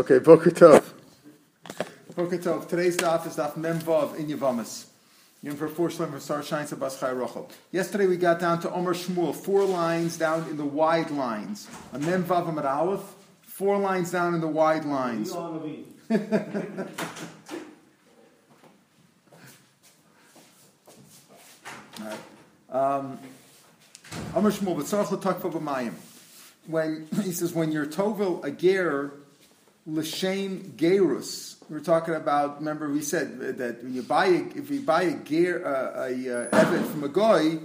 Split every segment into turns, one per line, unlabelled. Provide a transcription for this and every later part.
Okay, Boker Tov. Boker Tov. Today's daf is daf Mem Vav in Yevamos. Yom for four shlim for Star Shines of Baschai Rochel. Yesterday we got down to Omer Shmuel, four lines down in the wide lines. A Mem Vav Amad Aleph, four lines down in the wide lines. Um, Amr Shmuel, but Tzarech l'takva b'mayim. When he says when you're tovel a ger l'shem gerus, we're talking about. Remember, we said that when you buy a, if you buy a ger uh, a uh, from a goy,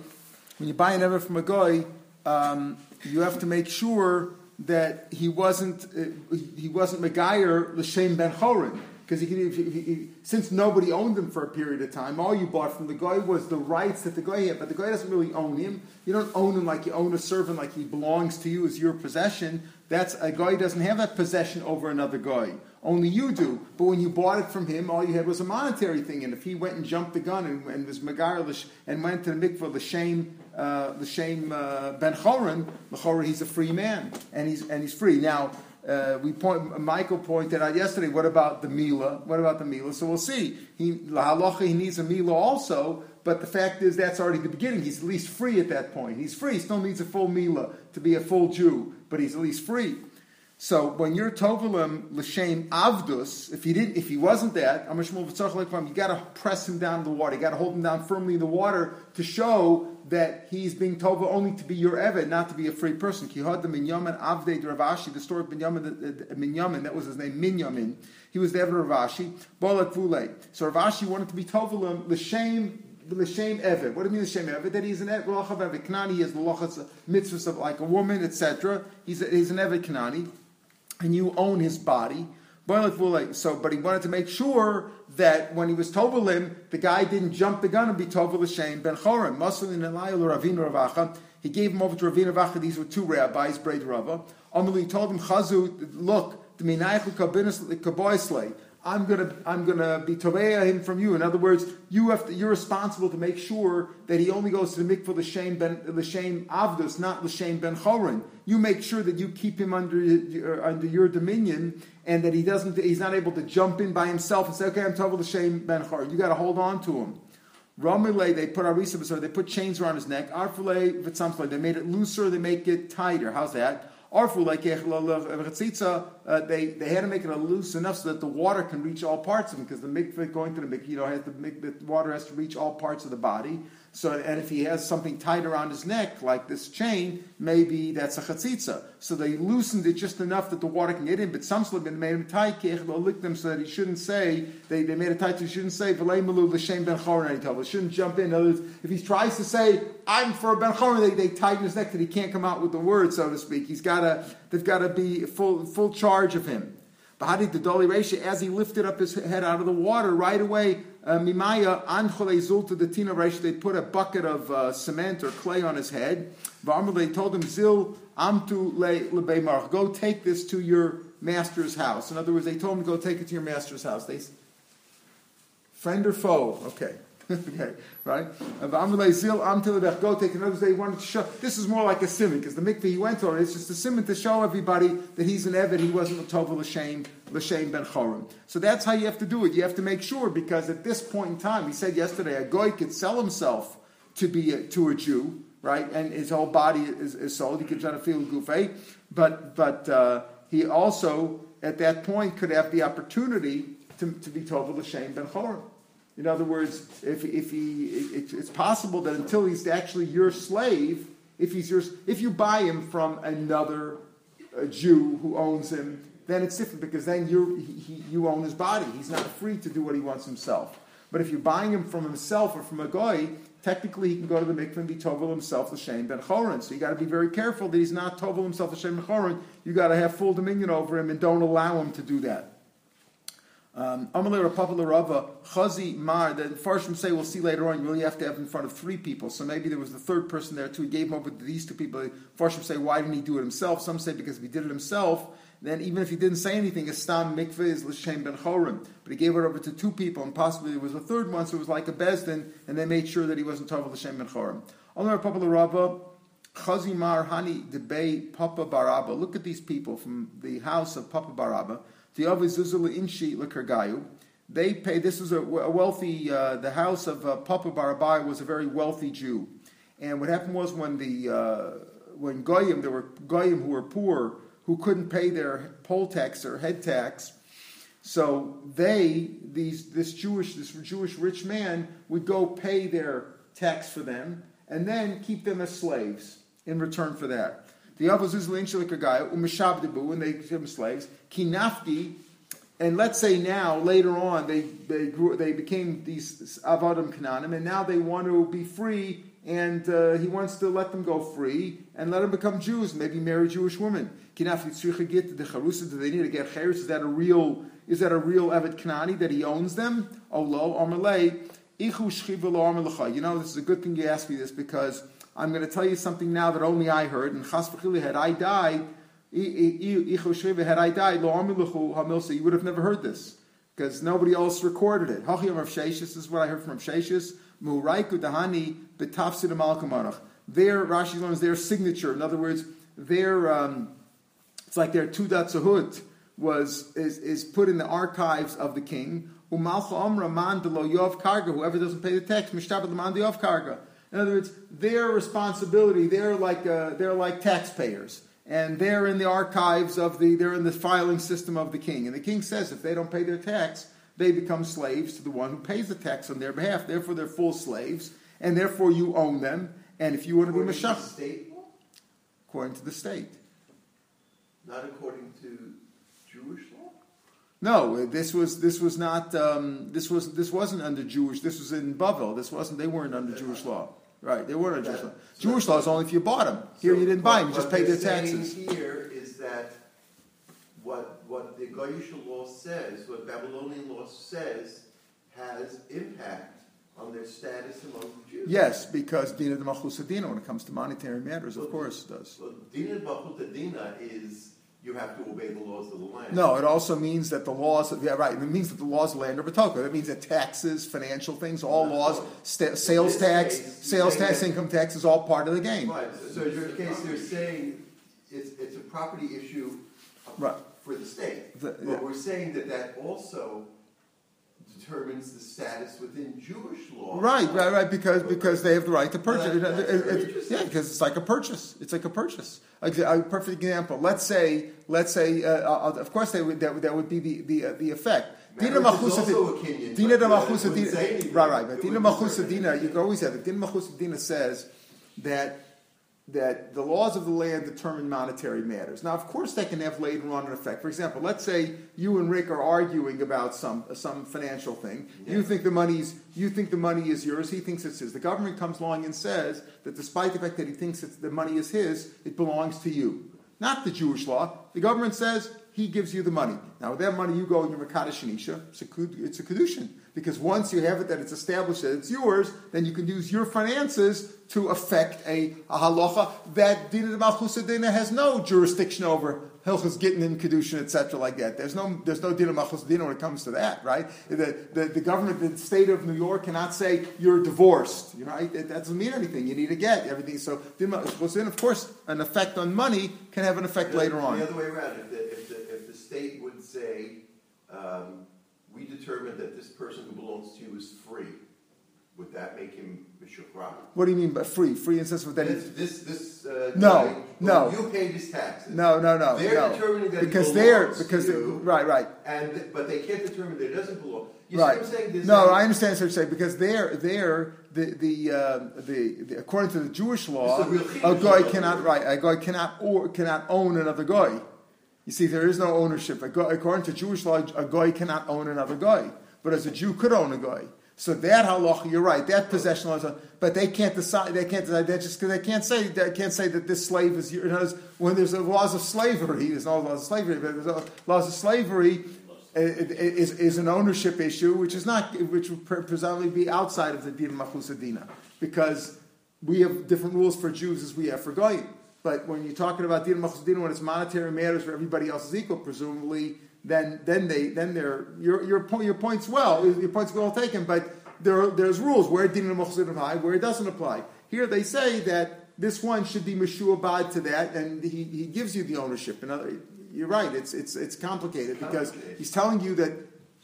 when you buy an evet from a goy, um, you have to make sure that he wasn't uh, he wasn't megayer l'shem ben chorin because he, he, he, since nobody owned him for a period of time, all you bought from the guy was the rights that the guy had, but the guy doesn't really own him. You don't own him like you own a servant, like he belongs to you as your possession. That's a guy doesn't have that possession over another guy. Only you do. But when you bought it from him, all you had was a monetary thing. And if he went and jumped the gun and, and was Magar and went to the mikvah, the shame, uh, the shame uh, ben Chorin, he's a free man, and he's and he's free now. Uh, we point, Michael pointed out yesterday. What about the mila? What about the mila? So we'll see. He halacha he needs a mila also, but the fact is that's already the beginning. He's at least free at that point. He's free. He still needs a full mila to be a full Jew, but he's at least free. So when you're tovelim l'shem avdus, if he didn't, if he wasn't that, you got to press him down in the water. You got to hold him down firmly in the water to show that he's being told only to be your eved, not to be a free person. The Minyamin Avde Rav Ashi, the story of Minyamin, Minyamin, that was his name, Minyamin. He was the eved Rav Ashi. Bolat Vule. So Rav Ashi wanted to be Tovalim, l'shem l'shem eved. What do you mean l'shem eved? That he's an eved eved Kanani. He has the lochas mitzvahs of like a woman, etc. He's a, he's an eved Kanani, and you own his body. So, but he wanted to make sure that when he was Tovalim, the guy didn't jump the gun and be Toval Hashem ben Chorim. Masalin Elayel Ravina Ravacha. He gave him over to Ravina Ravacha. These were two rabbis, Braid Rava. Amalii told him, Chazu, look, the Minayachu Kaboisley. I'm gonna I'm gonna be toveya him from you. In other words, you have to, you're responsible to make sure that he only goes to the mikvah l'shem ben l'shem avdus, not l'shem ben chorin. You make sure that you keep him under uh, under your dominion, and that he doesn't he's not able to jump in by himself and say, okay, I'm tovel l'shem ben chorin. You got to hold on to him. Ramile, they put arisa they put chains around his neck. V'tzamfle, they made it looser, they make it tighter. How's that? Arfu like uh, they they had to make it loose enough so that the water can reach all parts of him because the mikveh going to the mikveh, you know, has the water has to reach all parts of the body. So, and if he has something tight around his neck, like this chain, maybe that's a chatzitza. So they loosened it just enough that the water can get in. But some Slim made him tight, licked them so that he shouldn't say, they, they made tight so he shouldn't say, V'lei malu l'shem ben chorin, He shouldn't jump in. Words, if he tries to say, I'm for a ben chorin, they, they tighten his neck that he can't come out with the word, so to speak. He's got to, they've got to be full, full charge of him. Bahadi the Doli Resha, as he lifted up his head out of the water, right away, Mimaya, Anchole Zulta the Tina Resha, they put a bucket of uh, cement or clay on his head. They told him, Zil Amtu Le Mar, go take this to your master's house. In other words, they told him go take it to your master's house. They, friend or foe? Okay. okay, right? Go take another day. Wanted to show this is more like a simon because the mikveh he went to it's just a simon to show everybody that he's an evid. He wasn't a tovel l'shem l'shem ben chorim. So that's how you have to do it. You have to make sure because at this point in time, he said yesterday, a goy could sell himself to be a, to a Jew, right? And his whole body is, is sold. He could try to feel gufay, but but uh, he also at that point could have the opportunity to, to be tovel l'shem ben chorim. In other words, if, if he, it, it's possible that until he's actually your slave, if he's yours, if you buy him from another uh, Jew who owns him, then it's different because then you he, you own his body. He's not free to do what he wants himself. But if you're buying him from himself or from a goy, technically he can go to the mikveh and be tovel himself l'shem ben chorin. So you got to be very careful that he's not tovel himself l'shem ben chorin. You got to have full dominion over him and don't allow him to do that. Um, Amalei Rapapa Rava Chazi Mar. The Farshim say we'll see later on. You really have to have in front of three people. So maybe there was the third person there too. He gave him over to these two people. Farshim say why didn't he do it himself? Some say because if he did it himself, then even if he didn't say anything, Istam mikveh is l'shem ben chorim. But he gave it over to two people, and possibly there was a third one, so it was like a bezdin, and they made sure that he wasn't told l'shem ben chorim. Amalei Rapapa Rava. Chazimar Hani Debei Papa bar Abba. Look at these people from the house of Papa bar Abba. They pay. This was a, a wealthy. Uh, the house of uh, Papa Barabai was a very wealthy Jew, and what happened was when the uh, when goyim there were goyim who were poor who couldn't pay their poll tax or head tax. So they, these, this Jewish, this Jewish rich man would go pay their tax for them and then keep them as slaves in return for that. The Avazuz Linchalikagaya, Umashabdibu, and they them slaves. Kinafki, and let's say now, later on, they, they grew, they became these Avadim Kananim, and now they want to be free, and uh, he wants to let them go free and let them become Jews, maybe marry Jewish women. Kinafki Tzricha the Charusa, do they need to get Cheres? Is that a real, is that a real Evet Kanani that he owns them? Olo, Malay, Ichu Shchiva You know, this is a good thing you ask me this because I'm going to tell you something now that only I heard, and Chas had I died, had I died, Lo you would have never heard this because nobody else recorded it. Hachiyam Sheshis, this is what I heard from Rav Sheshis. Mu'raiku dahani betafsid malkamanach. Their Rashi learns their signature. In other words, their um, it's like their Tudat Zahut was is, is put in the archives of the king. Umalcha Omra man delo yov karga. Whoever doesn't pay the tax, mishtabed man yov karga. In other words, their responsibility. They're like uh, they're like taxpayers and they're in the archives of the, they're in the filing system of the king. And the king says if they don't pay their tax, they become slaves to the one who pays the tax on their behalf. Therefore, they're full slaves, and therefore you own them. And if you want to be Mashach,
state
according to the state,
not according to Jewish law.
No, this was this was not um, this was this wasn't under Jewish. This was in Bavel. This wasn't. They weren't under Jewish law. Right, they weren't Jewish law. Jewish law is only if you bought them. Here
So
you didn't buy them, you just paid
saying
taxes.
Here is that what, what the Goyish law says, what Babylonian law says, has impact on their status among the Jews.
Yes, because Dina de Machusadina, when it comes to monetary matters, of course, does.
So Dina Bachut Dina is you have to obey the laws of the land.
No, it also means that the laws, of, yeah, right, it means that the laws of land are Batoka. That means that taxes, financial things, all laws, sta- sales tax,
case,
sales tax,
that-
income tax is all part of the game.
Right, so in your case, they're saying it's, it's a property issue
Right.
for the state.
The-
But
yeah.
we're saying that that also determines the status within Jewish law.
Right, right, right. Because because they have the right to purchase.
Well, that's
It- it- it- yeah, because it's like a purchase. It's like a purchase. A, perfect example. Let's say, let's say, uh, uh, of course, they would, that, would- that would be the the, uh, the effect. Dina
Marriage is
Machusa
also a Kenyan,
Dina
uh,
Machusa
it wouldn't say
Dina. Right, right. But Dina
wouldn't
Machusa
say
Dina, you can always have it. Dina Machusa Dina says that that the laws of the land determine monetary matters. Now, of course, that can have later on an effect. For example, let's say you and Rick are arguing about some some financial thing. You think the money's you think the money is yours. He thinks it's his. The government comes along and says that despite the fact that he thinks it's, the money is his, it belongs to you. Not the Jewish law. The government says he gives you the money. Now, with that money, you go and you're Makadash Shanisha. It's a, it's a Kedushin. Because once you have it that it's established that it's yours, then you can use your finances to affect a, a halacha that Dina de has no jurisdiction over. Hilchas Gittin and Kedushin, etc., like that. There's no, there's no Dina Malchusadina when it comes to that, right? The, the, the government, the state of New York cannot say you're divorced, you know, right? That doesn't mean anything. You need to get everything. So, Dina of course, an effect on money can have an effect
The-
later on.
The other way around, if the, if the, if the state would say, um, we determined that this person who belongs to you is free, would that make him Mishukra?
What do you mean by free? Free in sense of that
This, this, this, uh,
No,
guy
no.
You paid his taxes.
No, no, no,
They're
no.
determining that
because they're because
to
they-
you.
right, right,
And, but they can't determine that it doesn't belong. You
right.
see what I'm saying? There's
no, I understand what you're saying because they're they're the the, uh, the the according to the Jewish law,
a
a guy cannot right a guy cannot or cannot own another guy. You see, there is no ownership. According to Jewish law, a guy cannot own another guy, but as a Jew could own a guy. So that halacha, you're right. That possession law, but they can't decide. They can't decide that just because they can't say they can't say that this slave is yours. When there's a laws of slavery, there's no laws of slavery, but there's a- laws of slavery uh, is, is an ownership issue, which is not which would presumably be outside of the din machusadina, because we have different rules for Jews as we have for goyim. But when you're talking about din machusadina, when it's monetary matters where everybody else is equal, presumably, then then they then they're your your point your point's well your point's well taken, but there there's rules where din machusadina apply, where it doesn't apply. Here they say that this one should be meshuabad to that, and he, he gives you the ownership. In other, you're right. It's it's it's complicated because he's telling you that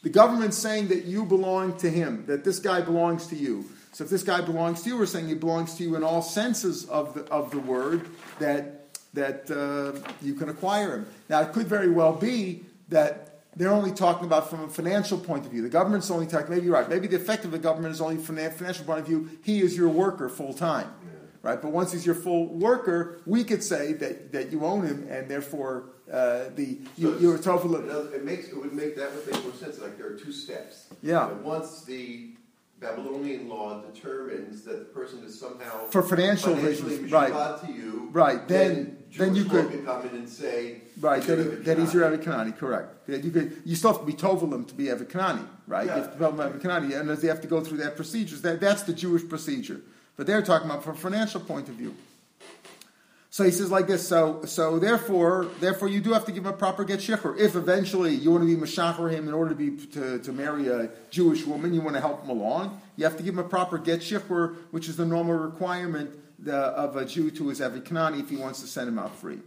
the government's saying that you belong to him, that this guy belongs to you. So if this guy belongs to you, we're saying he belongs to you in all senses of the of the word that that uh, you can acquire him. Now it could very well be that they're only talking about from a financial point of view. The government's only talking. Maybe you're right. Maybe the effect of the government is only from a financial point of view. He is your worker full time, right? But once he's your full worker, we could say that, that you own him, and therefore uh, the you,
So
you're
it's-
total.
It it makes, it would make, that would make more sense, like there are two steps.
Yeah.
And once the Babylonian law determines that the person is somehow.
For financial reasons, right.
to you.
Right, then- then you
law
could-
can come in and say.
Right, that, he, that he's your
Kanani.
Evikanani, correct. That you could, you still have to be Tovalim to be Evikanani, right?
Yeah.
You have to become Evikanani, and they have to go through that procedures. That, that's the Jewish procedure. But they're talking about from a financial point of view. So he says like this. So, so therefore, therefore, you do have to give him a proper get shikhr. If eventually you want to be mashachar him in order to be to, to marry a Jewish woman, you want to help him along. You have to give him a proper get shikhr, which is the normal requirement the, of a Jew to his Evikanani if he wants to send him out free.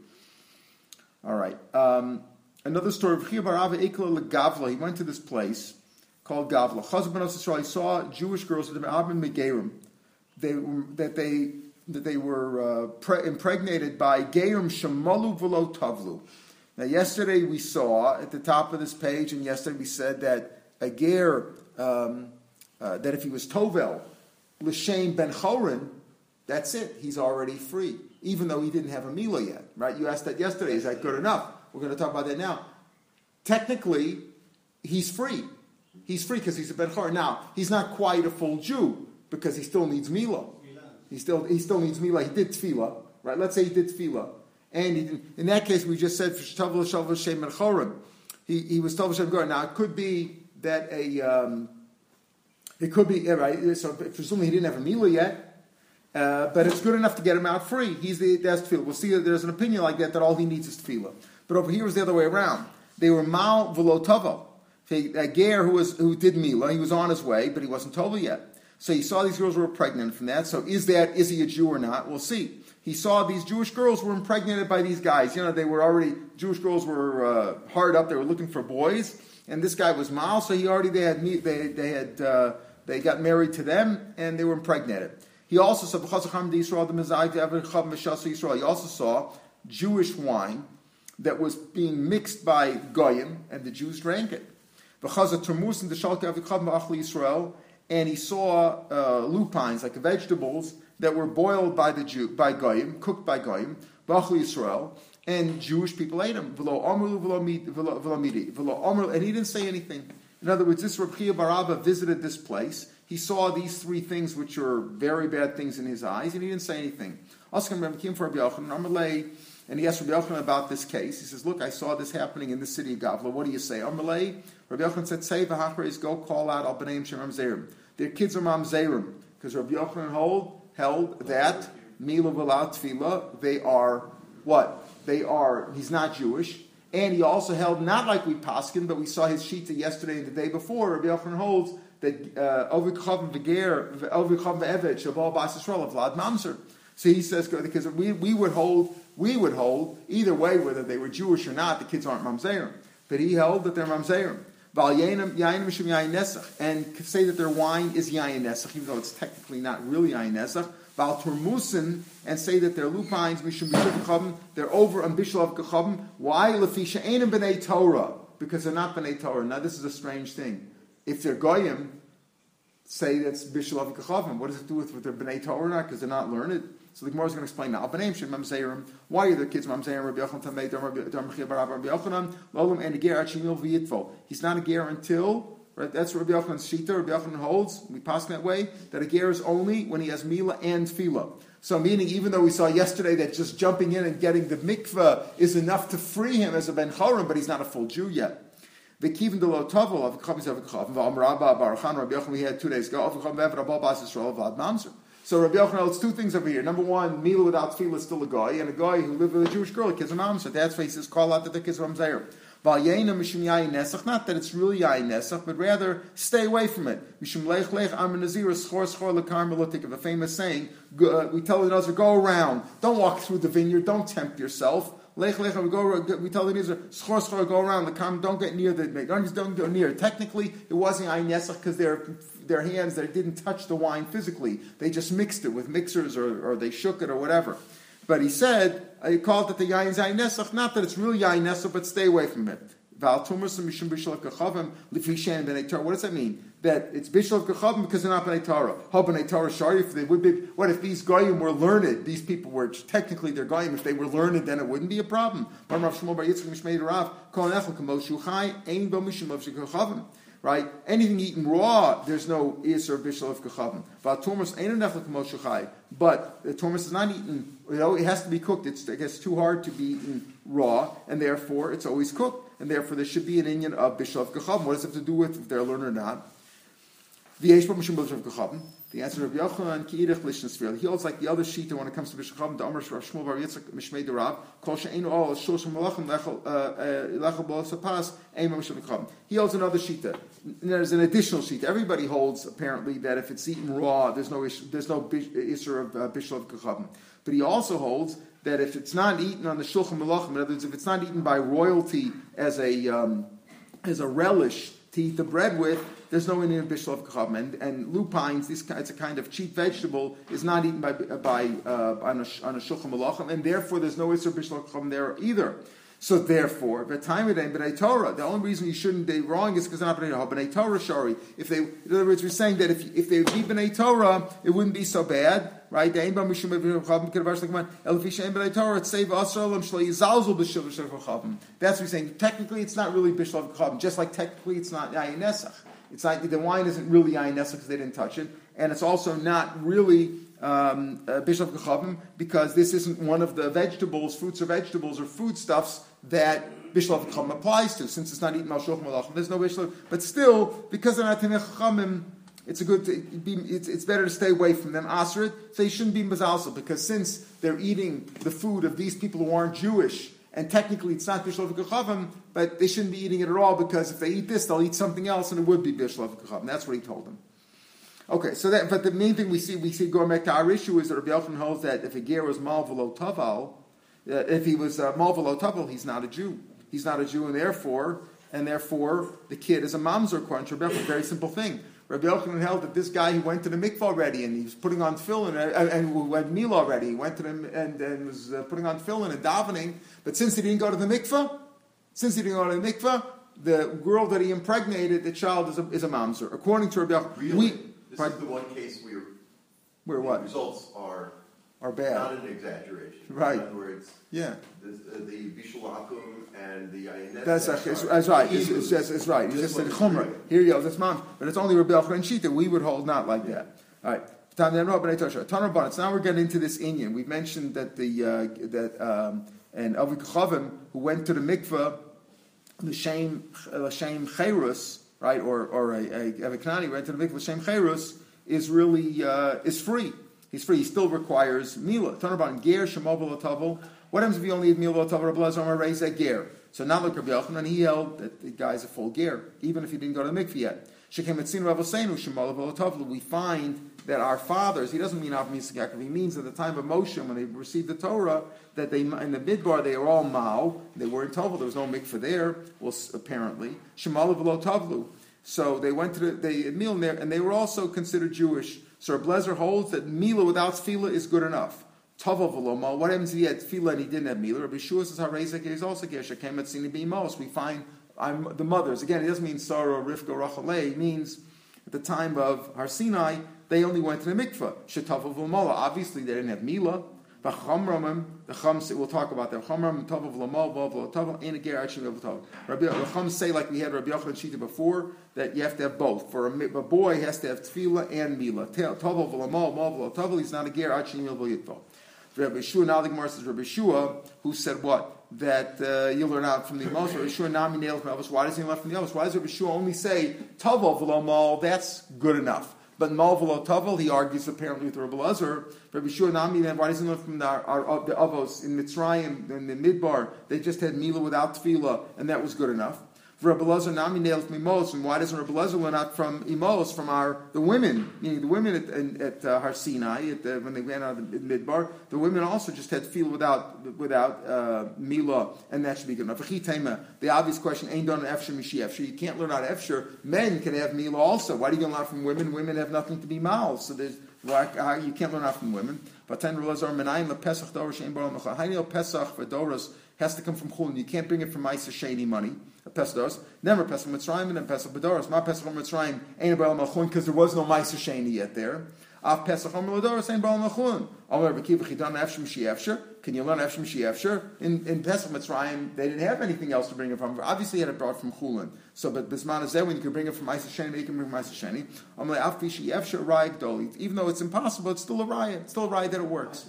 All right. Um, another story of. He went to this place called Gavla. Chazal ben Yisrael. He saw Jewish girls with Abin Megerim. They that they that they were uh, pre- impregnated by Gerim Shemalu Velo Tavlu. Now, yesterday we saw at the top of this page, and yesterday we said that a ger um, uh, that if he was Tovel, L'Shem Ben Chorin, that's it. He's already free, even though he didn't have a Mila yet, right? You asked that yesterday. Is that good enough? We're going to talk about that now. Technically, he's free. He's free because he's a Ben Chorin. Now, he's not quite a full Jew because he still needs Mila. He still he still needs Mila. He did Tevilah, right? Let's say he did Tevilah. And he in that case, we just said, Shtavla Shavla Shem. He, he was Tavla Shem Gorin. Now, it could be that a. Um, it could be, right? So presumably he didn't have a Mila yet, uh, but it's good enough to get him out free. He's the that's tevilah. We'll see that there's an opinion like that that all he needs is tevilah. But over here was the other way around. They were mal velo tavo. A ger who was who did mila, he was on his way, but he wasn't tova yet. So he saw these girls were pregnant from that. So is that is he a Jew or not? We'll see. He saw these Jewish girls were impregnated by these guys. You know, they were already Jewish girls were uh, hard up. They were looking for boys, and this guy was mal. So he already they had me they they had uh, they got married to them, and they were impregnated. He also saw He Israel. Also saw Jewish wine that was being mixed by goyim, and the Jews drank it. And he saw uh, lupines, like vegetables, that were boiled by the Jew, by goyim, cooked by goyim, b'achli Yisrael, and Jewish people ate them. And he didn't say anything. In other words, this Rabbi Baraba visited this place. He saw these three things, which were very bad things in his eyes, and he didn't say anything. And he asked Rabbi Yochanan about this case. He says, "Look, I saw this happening in the city of Gavla. What do you say?" Amalei, Rabbi Yochanan said, "Say v'hachreis, go call out al b'neim shem mamzerim. Their kids are mamzerim because Rabbi Yochanan hold, held that mila v'la tevilah. They are what? They are. He's not Jewish." And he also held, not like we paskin, but we saw his shita yesterday and the day before. Rabbi Yochanan holds that uh, ovikchav v'ger ovikchav v'eved shabal bas Yisrael vlad mamzer. So he says because we, we would hold we would hold either way whether they were Jewish or not. The kids aren't mamzerim, but he held that they're mamzerim. And say that their wine is yayin nesach, even though it's technically not really yayin nesach. Val turmusin and say that they're lupines, mishum b'shuvchavim, they're over on bishul kachavim. Why lefisha ain't b'nei Torah? Because they're not b'nei Torah. Now this is a strange thing. If they're goyim, say that's bishul kachavim. What does it do with, with their b'nei Torah? Because they're not learned. So the Gemara is going to explain now. Why are the kids v'yitvo. He's not a ger until Right? That's Rabbi Yochanan's shita. Rabbi Yochanan holds, we pass that way, that a ger is only when he has mila and tevilah. So meaning, even though we saw yesterday that just jumping in and getting the mikveh is enough to free him as a ben chorim, but he's not a full Jew yet. We had two days ago So Rabbi Yochanan holds two things over here. Number one, mila without tevilah is still a guy, and a guy who lived with a Jewish girl, a mamzer. That's why he says call out that the are mamzer. Not that it's really yayin nesach, but rather stay away from it. The famous saying, uh, we tell the Nazir, go around. Don't walk through the vineyard. Don't tempt yourself. Lech lech, we go. We tell the schor, go around. The don't get near the. Don't don't go near. Technically, it wasn't ayin nesach because their their hands they didn't touch the wine physically. They just mixed it with mixers or, or they shook it or whatever. But he said uh, he called it the yain zayin nesach. Not that it's really yain nesach, but stay away from it. What does that mean? That it's bishul kachavim because they're not b'nei Torah. They would be, what if these goyim were learned? These people were technically they're goyim. If they were learned, then it wouldn't be a problem right? Anything eaten raw, there's no isur bishul of kachavim. But tumas ain't like moshachai. But the tumas is not eaten. You know, it has to be cooked. It's, it gets too hard to be eaten raw, and therefore it's always cooked. And therefore there should be an Indian of bishul of kachavim. What does it have to do with if they're learned or not? The the answer of Yochanan Ki'irich Lishnesfil. He holds like the other sheet when it comes to Bishacham, the Amr Shmuel Bar Yitzchak Mishmei Derav, Kol She'enu All Shoshim Malachim Lechel uh, uh, Bol Sapas, Eimah Mishacham. He holds another sheet. There's an additional sheet. Everybody holds apparently that if it's eaten raw, there's no issue, there's no issue of uh, Kachavim. But he also holds that if it's not eaten on the Shulchan Malachim, in other words, if it's not eaten by royalty as a um, as a relish to eat the bread with, there's no bishul of kachavim. And, and lupines, this it's a kind of cheap vegetable, is not eaten by by uh, on a, shulchan malachim, and therefore there's no bishul of kachavim there either. So therefore, of b'nei Torah. The only reason you shouldn't be wrong is because not b'nei. B'nei Torah, shari. If they, in other words, we're saying that if if they be b'nei Torah, it wouldn't be so bad, right? The ain't mishum b'nei Torah. It's save asralim shlo yizalzul b'shil b'shil That's what we're saying. Technically, it's not really b'shil chavim. Just like technically, it's not yayin nesach. It's not the wine isn't really yayin nesach because they didn't touch it, and it's also not really um, uh, because this isn't one of the vegetables, fruits or vegetables or foodstuffs that bishul kachavim applies to. Since it's not eaten malshuch malachim, there's no bishul. But still, because they're not chachamim, it's a good. It's, it's, better to stay away from them. So they shouldn't be mazalsa because since they're eating the food of these people who aren't Jewish and technically it's not bishul kachavim, but they shouldn't be eating it at all because if they eat this, they'll eat something else, and it would be bishul kachavim. That's what he told them. Okay, so that, but the main thing we see, we see going back to our issue is that Rabbi Yochanan holds that if a ger was malvelo taval, if he was uh, malvelo taval, he's not a Jew. He's not a Jew, and therefore, and therefore, the kid is a mamzer according Rabbi Very simple thing. Rabbi Yochanan held that this guy, he went to the mikvah already, and he was putting on tefillin, uh, and who had meal already. He went to them and, and was uh, putting on tefillin and davening. But since he didn't go to the mikvah, since he didn't go to the mikvah, the girl that he impregnated, the child is a, is a mamzer. According to Rabbi Yochanan,
really? we this is the one case where
where what
results are
are bad.
Not an exaggeration.
Right.
In other words,
yeah.
The, the Bishulakum and the Ayinet.
That's, that's, that's right. It's, it's, just, it's right. It's just in Chumrah. Here you go. That's mom. But it's only Rebbe and Shita. We would hold not like yeah. that. All right. So now we're getting into this Indian. We've mentioned that the uh, that um, and Avi Chavim who went to the mikveh, the shame Lashem Cherus, right, or, or a, a, a went to the mikvah Shem Cherus is really uh, is free. He's free. He still requires mila. Tanaban ger shemobel atavel. What happens if you only eat mila atavel? Rabbi Lazar raise a ger. So now look Rabbi Yochanan, he held that the guy's a full ger, even if he didn't go to the mikvah yet. Shekem etzin Rav Seinu shemobel atavel. We find that our fathers, he doesn't mean Avram Yitzchak he means at the time of Moshe, when they received the Torah, that they in the midbar they were all Mao, they were in Tovel, there was no mikveh there, well, apparently. Shemalav Tavlu. So they went to the, they meal there, and they were also considered Jewish. So Blazer holds that Mila without Tevilah is good enough. Tava v'loma. What happens if he had Tevilah and he didn't have Mila? Rabbi Shua says Harezek is also Gesha came at Sini Bimos. We find I'm, the mothers again. It doesn't mean Sarah, Rivka, Rachalei. It means at the time of Har Sinai they only went to the mikveh. Shetava v'lmola. Obviously they didn't have Mila. The chamramim, the chum we'll talk about that. Chamram tov of lamal vav tov ain't a ger actually of tov. The chum say like we had Rabbi Yochanan Shita before that you have to have both. For a, a boy has to have tevilah and mila. Tov of lamal vav tov he's not a ger actually of yitvo. Rabbi Shua now the Gemara says Rabbi Shua who said what that uh, you learn out from the most Rabbi Shua nami nails from Elvis. Why does he left from the Elvis? Why does Rabbi Shua only say tov lamal? That's good enough. But Malvalo Tavel, he argues apparently with Rabbi Lazar, Rabbi Shua Nami, why doesn't learn from the, our, the Avos in Mitzrayim, in the Midbar, they just had Mila without Tevilah, and that was good enough. Rabbi Lezer nami nails mimos, and why doesn't Rabbi Lezer learn out from imos from our the women, meaning the women at, at, uh, Har Sinai at when they ran out of the midbar, the women also just had to feel without without uh, mila, and that should be good enough. The obvious question ain't done efsher mishi. You can't learn out efsher. Men can have mila also. Why do you learn out from women? Women have nothing to be mal, so there's why, uh, you can't learn out from women. But ten Lezer menayim lepesach doros shein bar pesach for doros has to come from chulin. You can't bring it from Ma'aser Sheni money. A never Pesach Mitzrayim and Pesach Bedoros. My Pesach Mitzrayim ain't about Malchun because there was no Ma'aser Sheni yet there. Av Pesach Bedoros ain't about Malchun. Omer Bekiva Chidan Efsher Mishi Can you learn Efsher Mishi In in Pesach Mitzrayim, they didn't have anything else to bring it from. Obviously, he had it brought from chulin. So, but Bisman is there when you can bring it from Ma'aser Sheni, you can bring Ma'aser Sheni. Omer Av Pishi Efsher Rayik Doli. Even though it's impossible, it's still a riot. It's still a riot that it works.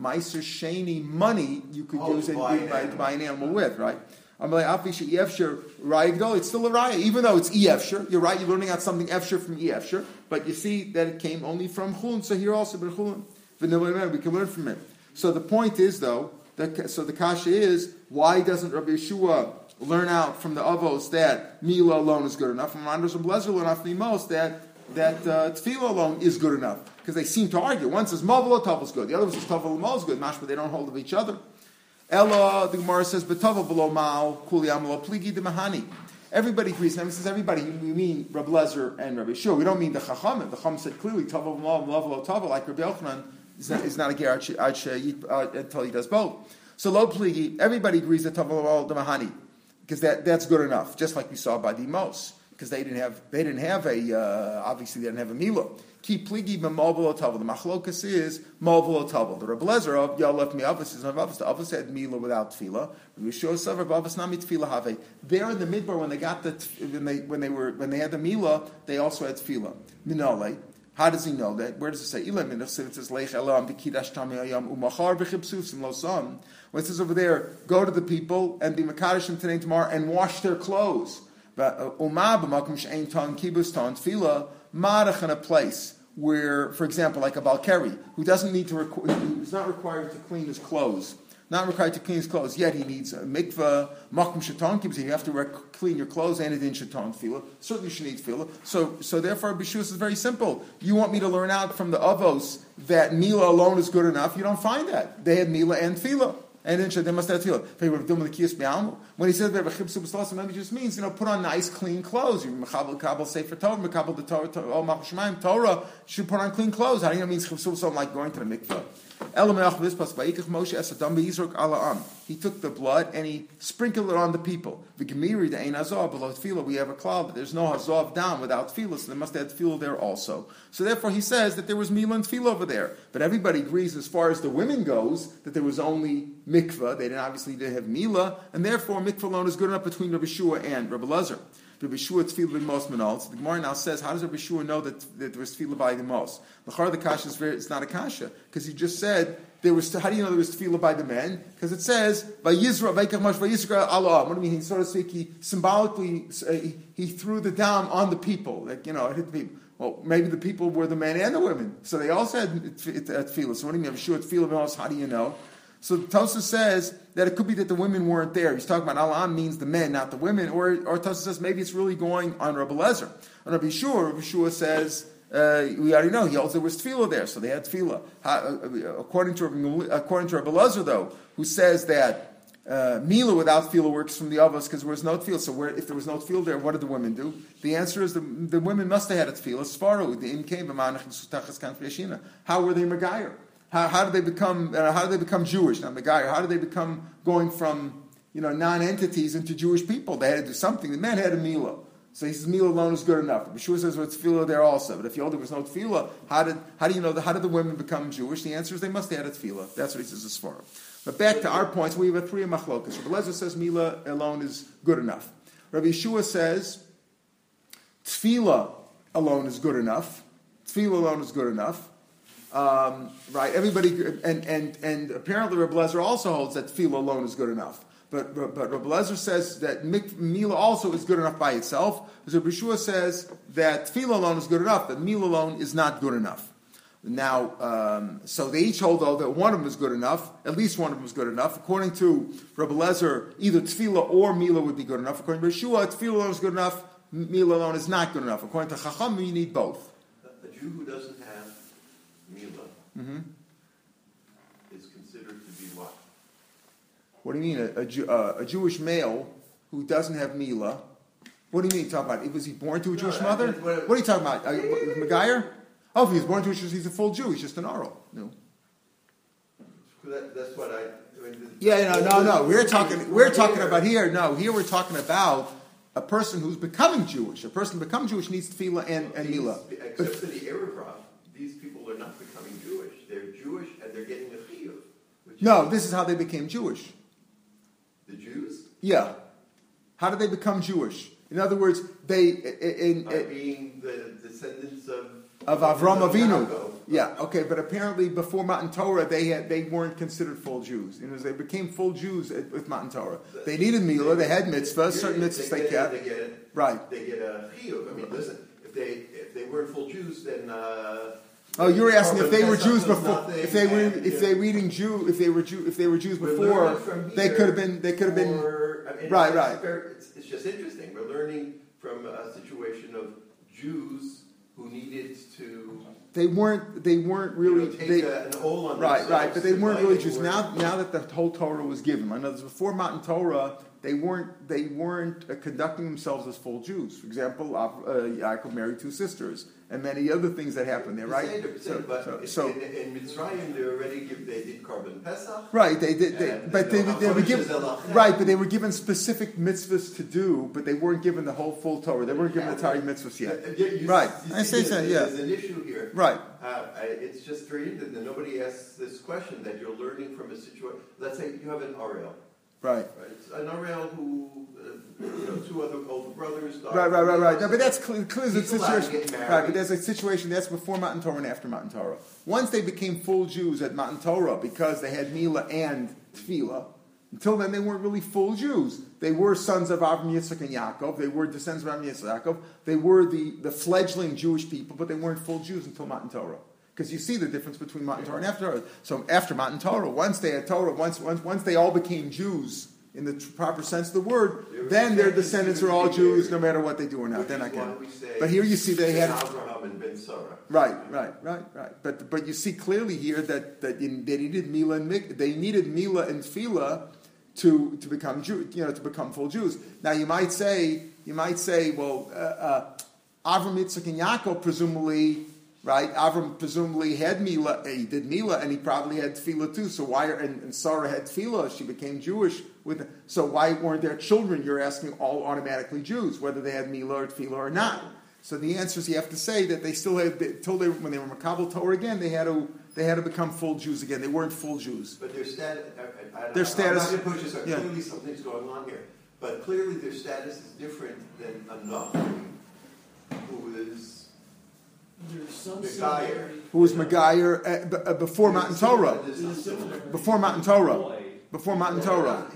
Meiser Sheni money you could oh, use it buy, buy, to buy an animal with, right? I'm like, It's still a raya, even though it's efsher. You're right. You're learning out something efsher from efsher, but you see that it came only from chulin. So here also, but chulin, we can learn from it. So the point is, though, that, so the kasha is, why doesn't Rabbi Yeshua learn out from the avos that mila alone is good enough, and Anders and Blazer learn out from the most that that uh, tevilah alone is good enough because they seem to argue. One says mavel or is good, the other one says tavel mal is good. Mashma they don't hold of each other. Ella, the Gemara says betavel below pligi de mahani. Everybody agrees. Now says everybody. We mean Rabbi Lezer and Rabbi Shua. We don't mean the Chacham. The Chacham said clearly tavel mal tavel like Rabbi Yochanan is not, is not a ger until he does both. So lo pligi. Everybody agrees that tavel mal de mahani because that, that's good enough. Just like we saw by the Mos because they didn't have they didn't have a uh, obviously they didn't have a mila. Ki pligi. The machlokas is malvul tavel. The Rebbe Lezer of Yal left me avos is avos. The avos had mila without tevila. We show sever avos nami tevila have. There in the midbar when they got the when they when they were when they had the mila they also had tevila. Minole. How does he know that? Where does it say? Ilam in the it says Leich Elam b'kidash tami ayam umachar b'chibsus and losam. When it says over there, go to the people and be makadosh today tomorrow and wash their clothes. Uh, Uma b'makom she'ein ton kibus ton tevila marach in a place where, for example, like a balkari, who doesn't need to, requ- who's not required to clean his clothes, not required to clean his clothes, yet he needs a mikvah, makom shaitan kibbutz, you have to rec- clean your clothes and it in shaitan tevilah. Certainly you should need tevilah. So, so therefore, Bishus is very simple. You want me to learn out from the avos that Mila alone is good enough, you don't find that. They had Mila and tevilah and then must have tevilah. When he says that chibsu b'slasim, it just means you know put on nice clean clothes. You mechabel kabel sefer Torah, mechabel the Torah, Torah, should put on clean clothes. How do you know it means b'slasim like going to the mikveh? He took the blood and he sprinkled it on the people. We have a cloud, but there's no Azov down without tevilah, so they must have tevilah there also. So therefore he says that there was milah and over there. But everybody agrees as far as the women goes that there was only mikvah. They didn't obviously didn't have milah, and therefore mikvah alone is good enough between Rabbi Shua and Rabbi Lezer. Rabbi Shua tevilah bin most manal. So the Gemara now says, how does Rabbi Shua know that, that there was tevilah by the most? The char the kasha is very, it's not a kasha because he just said there was. How do you know there was tevilah by the men? Because it says by Yisra by Yisra Allah. What do you mean? He, So to speak, he symbolically uh, he, threw the dam on the people. Like you know, it hit the people. Well, maybe the people were the men and the women, so they all said tevilah. So what do you mean? Shua tevilah How do you know? So Tosa says that it could be that the women weren't there. He's talking about Alam means the men, not the women. Or, or Tosa says maybe it's really going on Rabbi Lezer. On Rabbi Shua, Rabbi Shua says, uh, we already know, he also there was tevilah there, so they had tevilah. Uh, according to according to Rabbi Lezer, though, who says that uh, Mila without tevilah works from the avos because there was no tevilah. So where, if there was no tevilah there, what did the women do? The answer is the, the women must have had a tevilah. Svaru, the im came How were they megayer? How, how do they become? Uh, how do they become Jewish? Now, the guy, how do they become going from you know non-entities into Jewish people? They had to do something. The man had a mila. So he says Mila alone is good enough. Yeshua says well, tevilah there also. But if you there was no tevilah, how did how do you know the, how did the women become Jewish? The answer is they must have had a tevilah. That's what he says as far. But back to our points, we have a three machlokas. Rabbi Lezer says Mila alone is good enough. Rabbi Yeshua says tevilah alone is good enough. Tevilah alone is good enough. Um, right? Everybody, and, and, and apparently Reb also holds that tevilah alone is good enough. But, but, but Reb says that Mila also is good enough by itself. Reb Yeshua says that tevilah alone is good enough, that Mila alone is not good enough. Now, um, so they each hold though that one of them is good enough. At least one of them is good enough. According to Rabbi Lezer, either tevilah or mila would be good enough. According to Yeshua, tevilah alone is good enough. Mila alone is not good enough. According to Chacham, you need both.
A Jew who doesn't have Mila
hmm
is considered to be what?
What do you mean? A, a, Jew, uh, a Jewish male who doesn't have mila? What do you mean? You talking about? Was he born to a
No,
Jewish
I-
mother?
what-
What are you talking about? Uh, Megayer? Oh, if he was born to a Jewish, he's a full Jew. He's just an oral. No.
That, that's what I. I mean, the-
Yeah, no, no, no. We're talking. We're talking about here. No, here we're talking about a person who's becoming Jewish. A person to become Jewish needs tevilah and, and
These-
mila.
Except for the Erev Rav, these people are not becoming Jewish. They're Jewish and they're getting a chiyuv. which
No, this is how they became Jewish.
The Jews
Yeah. How did they become Jewish? In other words, they in,
by
in,
being the descendants of
of Avram Avinu. Yeah, okay, but apparently before Matan Torah, they had they weren't considered full Jews. You know, they became full Jews at, with Matan Torah. They needed milah, they had mitzvahs, certain mitzvahs they
get,
kept.
They get,
Right.
They get a chiyuv. I mean, listen, if they if they weren't full Jews, then. Uh,
Oh, you were asking oh, if they were Jews before, if they were, if they
know,
were eating Jew, if they were Jew, if they were Jews before, they could have been, they could have been,
I mean,
Right,
it's
right.
It's, it's just interesting. We're learning from a situation of Jews who needed to
they weren't, they weren't
you
really,
know, take
they,
a, an on
Right, right, but they weren't really Jews. Now, now that the whole Torah was given, in other words, before Matan Torah, they weren't they weren't uh, conducting themselves as full Jews. For example, Av- uh, Yaakov married two sisters, and many other things that happened there, right?
Percent,
So,
but
so,
in-
so-
in, in Mitzrayim, they already give, they did carbon Pesach.
right, they did, they, but
you
they, they were given right, but they were given specific mitzvahs to do, but they weren't given the whole full Torah. They weren't given the Tari mitzvahs yet.
Uh, you- you-
Right.
you
I
see
say
there's-
so, yeah.
There's an issue here.
Right,
Uh, it's just very that nobody asks this question that you're learning from a situation. Let's say you have an RL,
right.
right? Who, uh, you know, two other older brothers. died
Right, right, right, right. No, but that's clear, clear
to
situation. Right, but there's a situation that's before Matan Torah and after Matan Torah. Once they became full Jews at Matan Torah because they had Mila and Tevilah, until then they weren't really full Jews. They were sons of Avram Yitzchak and Yaakov. They were descendants of Avram Yitzchak and Yaakov. They were the, the fledgling Jewish people, but they weren't full Jews until Matan Torah. Because you see the difference between Matan Torah and after Torah. So after Matan Torah, once they had Torah, once, once, once they all became Jews in the proper sense of the word, then their descendants are all Jews, no matter what they do or not.
Which
They're
is
not
why
getting.
we say
But here you see they had
Abraham and Ben Sarah.
right, right, right, right. But but you see clearly here that that in, they needed Mila and Mik, they needed Mila and Tevilah to to become Jew, you know, to become full Jews. Now you might say you might say, well, uh, uh, Avram, Yitzchak, and Yaakov presumably. Right, Avram presumably had Mila. Eh, he did Mila, and he probably had Tevilah too. So why? And, and Sarah had Tevilah. She became Jewish with. So why weren't their children? You're asking all automatically Jews, whether they had Mila or Tevilah or not. So the answer is you have to say that they still had until they when they were Makabal Torah again they had to they had to become full Jews again. They weren't full Jews.
But their status, I, I,
Their
I,
status-
I'm not going to push this.
yeah.
Clearly, something's going on here. But clearly, their status is different than a Nahum, who is
There's some
The
similarity.
Who was Megayer uh, uh, before Matan Torah?
There's
There's
some-
similar-
Before Matan Torah. Before Matan Torah.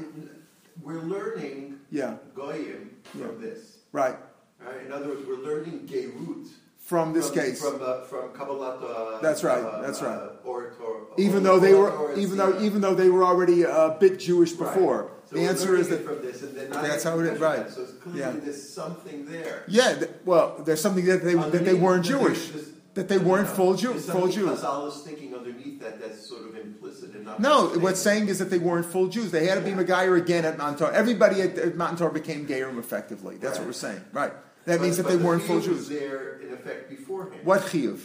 We're learning
Yeah,
goyim from
Yeah.
this.
right.
Right? In other words, we're learning gerut
From this
from,
case,
from uh, from Kabbalat. Uh,
That's right,
uh,
that's right.
Uh, or, or,
even though they
Kabbalat
were
Torah
even though even though they were already a bit Jewish
Right. So
the answer is that
it from this, and not
That's how it is, right.
So it's clearly
Yeah.
there's something there.
yeah. th- well, there's something that they that they weren't Jewish. That they weren't
Yeah.
full Jew, full Jews.
Is thinking underneath that that's sort of implicit and not.
No, what's saying is that they weren't full Jews. They had to be
Yeah.
Megayer again at Matan Torah. Everybody at, at Matan Torah became Gerim effectively. That's what we're saying. Right. That
But-
means that they
the
weren't full Jews.
there in effect beforehand.
What chiyuv?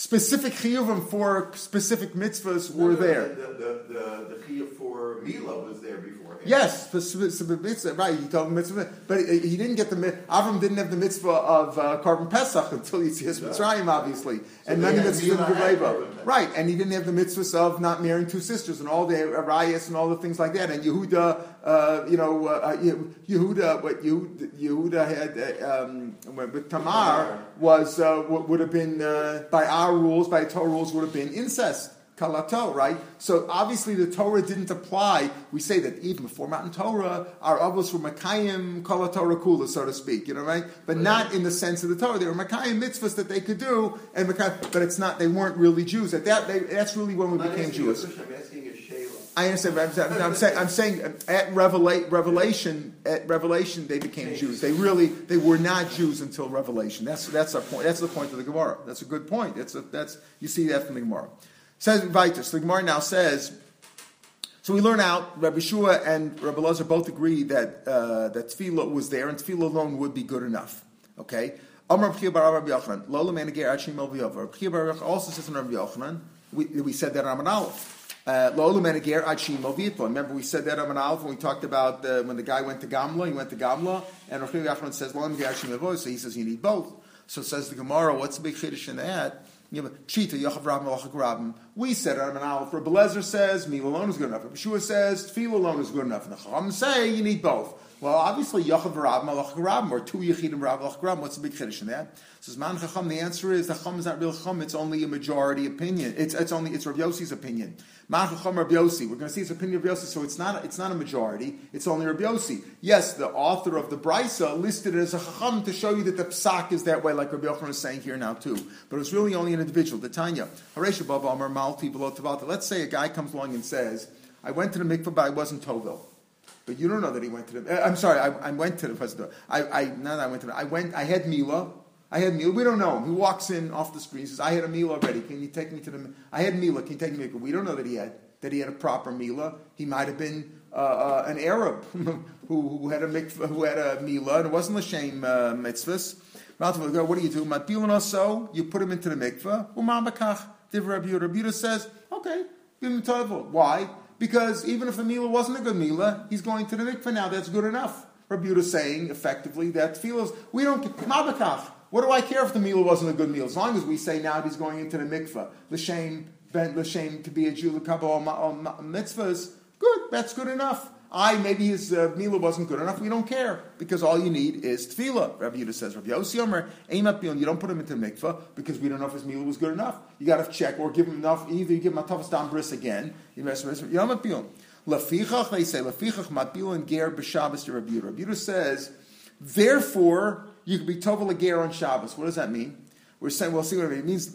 Specific chiyuvim for specific mitzvahs were there.
The, the, the, the chiyuv for Mila was there beforehand.
Yes, specific mitzvah. Right, he told him mitzvah, but he didn't get the Avram didn't have the mitzvah of uh, Korban Pesach until he sees Mitzrayim, obviously, and none of
had
the mitzvahs of
and
Reva. Right, and he didn't have the mitzvahs of not marrying two sisters and all the Arias and all the things like that. And Yehuda, uh, you know, uh, Yehuda, what Yehuda, Yehuda had uh, um, with Tamar was uh, would would have been uh, by our rules, by Torah rules, would have been incest. Kalato, right? So obviously the Torah didn't apply. We say that even before Matan Torah, our avos were Makayim Kalatorah Kula, so to speak, you know, right? But not in the sense of the Torah. They were Makayim mitzvahs that they could do, and Makayim, but it's not, they weren't really Jews. At that, they, that's really when we
I'm
became
asking you a
Jews.
I'm asking a Shayla.
I understand. But I'm, saying- I'm saying, I'm saying at Revela- Revelation, at Revelation, they became Jews. They really, they were not Jews until Revelation. That's that's our point. That's the point of the Gemara. That's a good point. That's a, that's you see that from the Gemara. Says Vitus. The Gemara now says. So we learn out. Rabbi Shua and Rabbi Lazar both agree that uh, that tevilah was there, and tevilah alone would be good enough. Okay. Yochanan also says in Rabbi Yochanan. We, we said that on Amar Aleph. Uh, V'Yitlo. Remember we said that on Amar Aleph when we talked about when the guy went to Gamla. He went to Gamla, and Rabbi Yochanan says El So he says you need both. So says the Gemara. What's the big chiddush in that? We said it on an Aleph. Rabbi Lezer says, mila alone is good enough. Rabbi Shua says, tevilah alone is good enough. And the Chacham say, you need both. Well, obviously, Yochav Rabim, Yochav Rabim, or two Yechidim Rabim, Yochav Rabim. What's the big chiddush in that? Says Man Chacham. The answer is the Chacham is not real Chacham. It's only a majority opinion. It's, it's only it's Rabbi Yossi's opinion. Man Chacham Rabbi Yossi. We're going to see his opinion of Yossi. So it's not it's not a majority. It's only Rabbi Yossi. Yes, the author of the Brisa listed it as a Chacham to show you that the psak is that way, like Rabbi Yochanan is saying here now too. But it's really only an individual. The Tanya. Haresha Baba Amar Malti below Tavata. Let's say a guy comes along and says, "I went to the mikveh, but I wasn't Tovil." But you don't know that he went to the. uh, I'm sorry, I, I went to the. I, I not that I went to the. I went. I had Mila. I had Mila. We don't know him. He walks in off the screen. Says, "I had a Mila already. Can you take me to the? I had Mila. Can you take me?" to We don't know that he had that he had a proper Mila. He might have been uh, uh, an Arab who, who had a mikvah, who had a Mila, and it wasn't the shame uh, mitzvahs. What do you do? Matbilin so, you put him into the mikvah. Umambakach. Div Rabbi Yehuda. Says, okay, give him. Why? Because even if the Mila wasn't a good Mila, he's going to the mikvah now. That's good enough. Rabbi Yehuda saying effectively that tevilah we don't mabakach. What do I care if the mila wasn't a good mila? As long as we say now he's going into the mikvah, l'shem ben l'shem to be a Jew, or mitzvahs, good. That's good enough. I maybe his uh, mila wasn't good enough. We don't care because all you need is tevilah. Rabbi Yehuda says, Rabbi Yossi Omer, aim up You don't put him into mikvah because we don't know if his mila was good enough. You got to check or give him enough. Either you give him a toughest down bris again. You mess with Yom. Lafichach, they say, Lafichach matbil and ger b'Shabbos to Rabbi Yehuda. Says, therefore, you can be tovel ger on Shabbos. What does that mean? We're saying, we'll see what it means.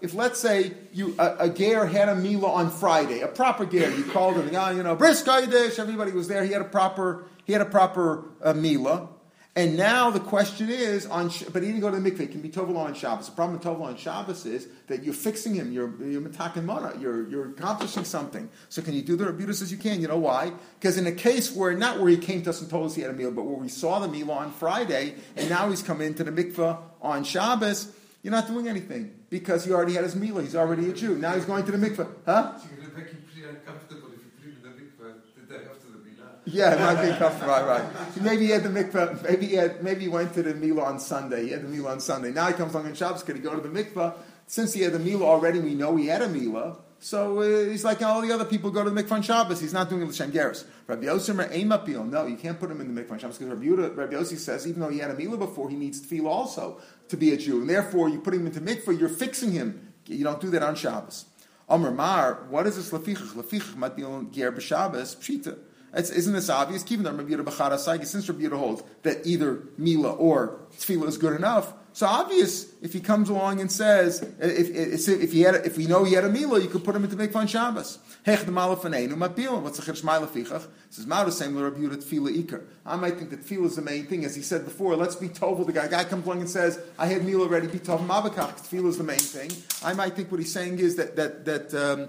If let's say you a, a ger had a mila on Friday, a proper ger, you called him, ah, you know, bris kodesh, everybody was there. He had a proper, he had a proper uh, mila, and now the question is on, but he didn't go to the mikveh. It can be tovel on Shabbos. The problem with tovel on Shabbos is that you're fixing him. You're you're mitakin mana. You're you're accomplishing something. So can you do the Rabbi says you can. You know why? Because in a case where not where he came to us and told us he had a mila, but where we saw the mila on Friday, and now he's coming into the mikveh on Shabbos, you're not doing anything because he already had his mila. He's already a Jew. Now he's going to the mikveh, huh?
It's going to make you pretty uncomfortable if you put him in the mikveh the day after the Milah.
Yeah, it might be tough. Right, right. Maybe he had the mikvah. Maybe he had. Maybe he went to the Mila on Sunday. He had the Mila on Sunday. Now he comes along on Shabbos. Could he go to the mikvah? Since he had the Mila already, we know he had a Mila. So uh, he's like all the other people go to the mikvah on Shabbos. He's not doing the l'shem geras. Rabbi Yosim or aim appeal. No, you can't put him in the mikvah on Shabbos because Rabbi, Yehuda- Rabbi says even though he had a Mila before, he needs tevilah also to be a Jew, and therefore you put him into mikvah. you're fixing him. You don't do that on Shabbos. Amr Mar, what is this lefichach? Lefichach on ger b'Shabbos pshita. It's, isn't this obvious? Even though Rabbi Yehuda since Rabbi Yehuda holds that either Mila or Tevilah is good enough, so obvious if he comes along and says, if, if, if he had, if we know he had a Mila, you could put him into Mikvah on Shabbos. Hech the Mapil. What's the Chiddush Ma'alafichach? Says Ma'adu same Rabbi Yehuda Tevilah Iker. I might think that Tevilah is the main thing, as he said before. Let's be told the guy. guy comes along and says, I had Mila already. Be told Mabakach. Tevilah is the main thing. I might think what he's saying is that that that um,